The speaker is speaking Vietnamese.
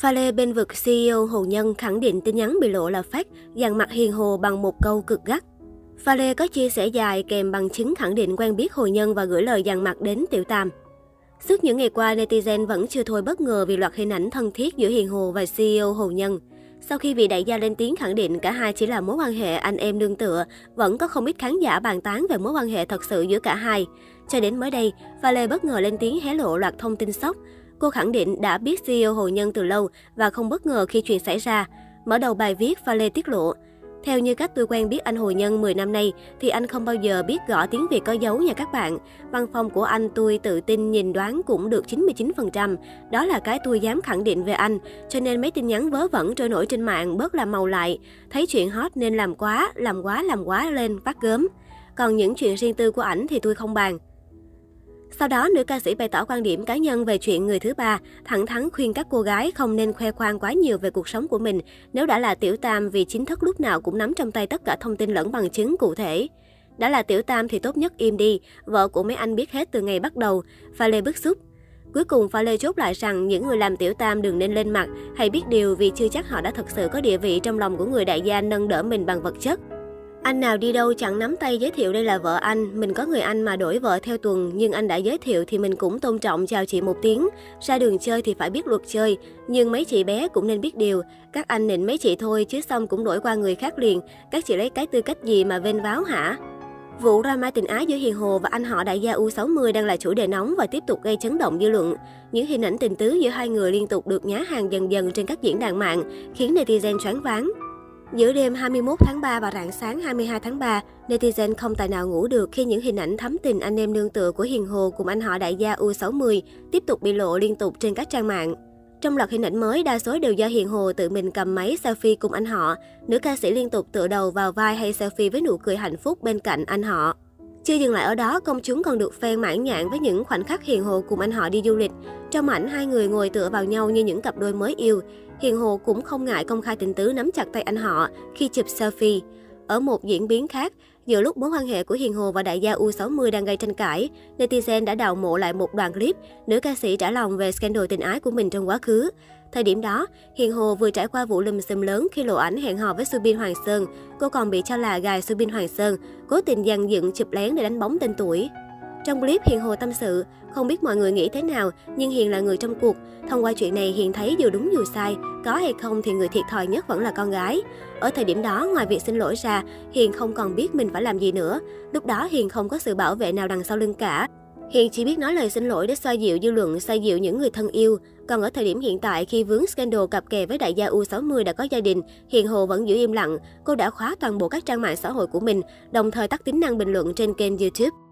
Pha Lê bên vực CEO Hồ Nhân khẳng định tin nhắn bị lộ là fake, dàn mặt hiền hồ bằng một câu cực gắt. Pha Lê có chia sẻ dài kèm bằng chứng khẳng định quen biết Hồ Nhân và gửi lời dàn mặt đến Tiểu Tam. Suốt những ngày qua, netizen vẫn chưa thôi bất ngờ vì loạt hình ảnh thân thiết giữa Hiền Hồ và CEO Hồ Nhân. Sau khi vị đại gia lên tiếng khẳng định cả hai chỉ là mối quan hệ anh em nương tựa, vẫn có không ít khán giả bàn tán về mối quan hệ thật sự giữa cả hai. Cho đến mới đây, Pha Lê bất ngờ lên tiếng hé lộ loạt thông tin sốc. Cô khẳng định đã biết CEO Hồ Nhân từ lâu và không bất ngờ khi chuyện xảy ra. Mở đầu bài viết, Pha Lê tiết lộ, theo như cách tôi quen biết anh Hồ Nhân 10 năm nay, thì anh không bao giờ biết gõ tiếng Việt có dấu nha các bạn. Văn phòng của anh tôi tự tin nhìn đoán cũng được 99%. Đó là cái tôi dám khẳng định về anh. Cho nên mấy tin nhắn vớ vẩn trôi nổi trên mạng bớt làm màu lại. Thấy chuyện hot nên làm quá, làm quá, làm quá lên, phát gớm. Còn những chuyện riêng tư của ảnh thì tôi không bàn. Sau đó, nữ ca sĩ bày tỏ quan điểm cá nhân về chuyện người thứ ba, thẳng thắn khuyên các cô gái không nên khoe khoang quá nhiều về cuộc sống của mình nếu đã là tiểu tam vì chính thức lúc nào cũng nắm trong tay tất cả thông tin lẫn bằng chứng cụ thể. Đã là tiểu tam thì tốt nhất im đi, vợ của mấy anh biết hết từ ngày bắt đầu, Pha Lê bức xúc. Cuối cùng Pha Lê chốt lại rằng những người làm tiểu tam đừng nên lên mặt hay biết điều vì chưa chắc họ đã thật sự có địa vị trong lòng của người đại gia nâng đỡ mình bằng vật chất. Anh nào đi đâu chẳng nắm tay giới thiệu đây là vợ anh, mình có người anh mà đổi vợ theo tuần, nhưng anh đã giới thiệu thì mình cũng tôn trọng chào chị một tiếng. Ra đường chơi thì phải biết luật chơi, nhưng mấy chị bé cũng nên biết điều. Các anh nịnh mấy chị thôi chứ xong cũng đổi qua người khác liền. Các chị lấy cái tư cách gì mà vênh váo hả? Vụ drama tình ái giữa Hiền Hồ và anh họ đại gia U60 đang là chủ đề nóng và tiếp tục gây chấn động dư luận. Những hình ảnh tình tứ giữa hai người liên tục được nhá hàng dần dần trên các diễn đàn mạng, khiến netizen choáng váng. Giữa đêm 21 tháng 3 và rạng sáng 22 tháng 3, netizen không tài nào ngủ được khi những hình ảnh thắm tình anh em nương tựa của Hiền Hồ cùng anh họ đại gia U60 tiếp tục bị lộ liên tục trên các trang mạng. Trong loạt hình ảnh mới, đa số đều do Hiền Hồ tự mình cầm máy selfie cùng anh họ. Nữ ca sĩ liên tục tựa đầu vào vai hay selfie với nụ cười hạnh phúc bên cạnh anh họ. Chưa dừng lại ở đó, công chúng còn được fan mãn nhãn với những khoảnh khắc Hiền Hồ cùng anh họ đi du lịch. Trong ảnh, hai người ngồi tựa vào nhau như những cặp đôi mới yêu. Hiền Hồ cũng không ngại công khai tình tứ nắm chặt tay anh họ khi chụp selfie. Ở một diễn biến khác, giữa lúc mối quan hệ của Hiền Hồ và đại gia U60 đang gây tranh cãi, netizen đã đào mộ lại một đoạn clip nữ ca sĩ trả lòng về scandal tình ái của mình trong quá khứ. Thời điểm đó, Hiền Hồ vừa trải qua vụ lùm xùm lớn khi lộ ảnh hẹn hò với Subin Hoàng Sơn. Cô còn bị cho là gài Subin Hoàng Sơn, cố tình dàn dựng chụp lén để đánh bóng tên tuổi. Trong clip Hiền Hồ tâm sự, không biết mọi người nghĩ thế nào, nhưng Hiền là người trong cuộc. Thông qua chuyện này Hiền thấy dù đúng dù sai, có hay không thì người thiệt thòi nhất vẫn là con gái. Ở thời điểm đó, ngoài việc xin lỗi ra, Hiền không còn biết mình phải làm gì nữa. Lúc đó Hiền không có sự bảo vệ nào đằng sau lưng cả. Hiền chỉ biết nói lời xin lỗi để xoa dịu dư luận, xoa dịu những người thân yêu. Còn ở thời điểm hiện tại, khi vướng scandal cặp kè với đại gia U60 đã có gia đình, Hiền Hồ vẫn giữ im lặng. Cô đã khóa toàn bộ các trang mạng xã hội của mình, đồng thời tắt tính năng bình luận trên kênh YouTube.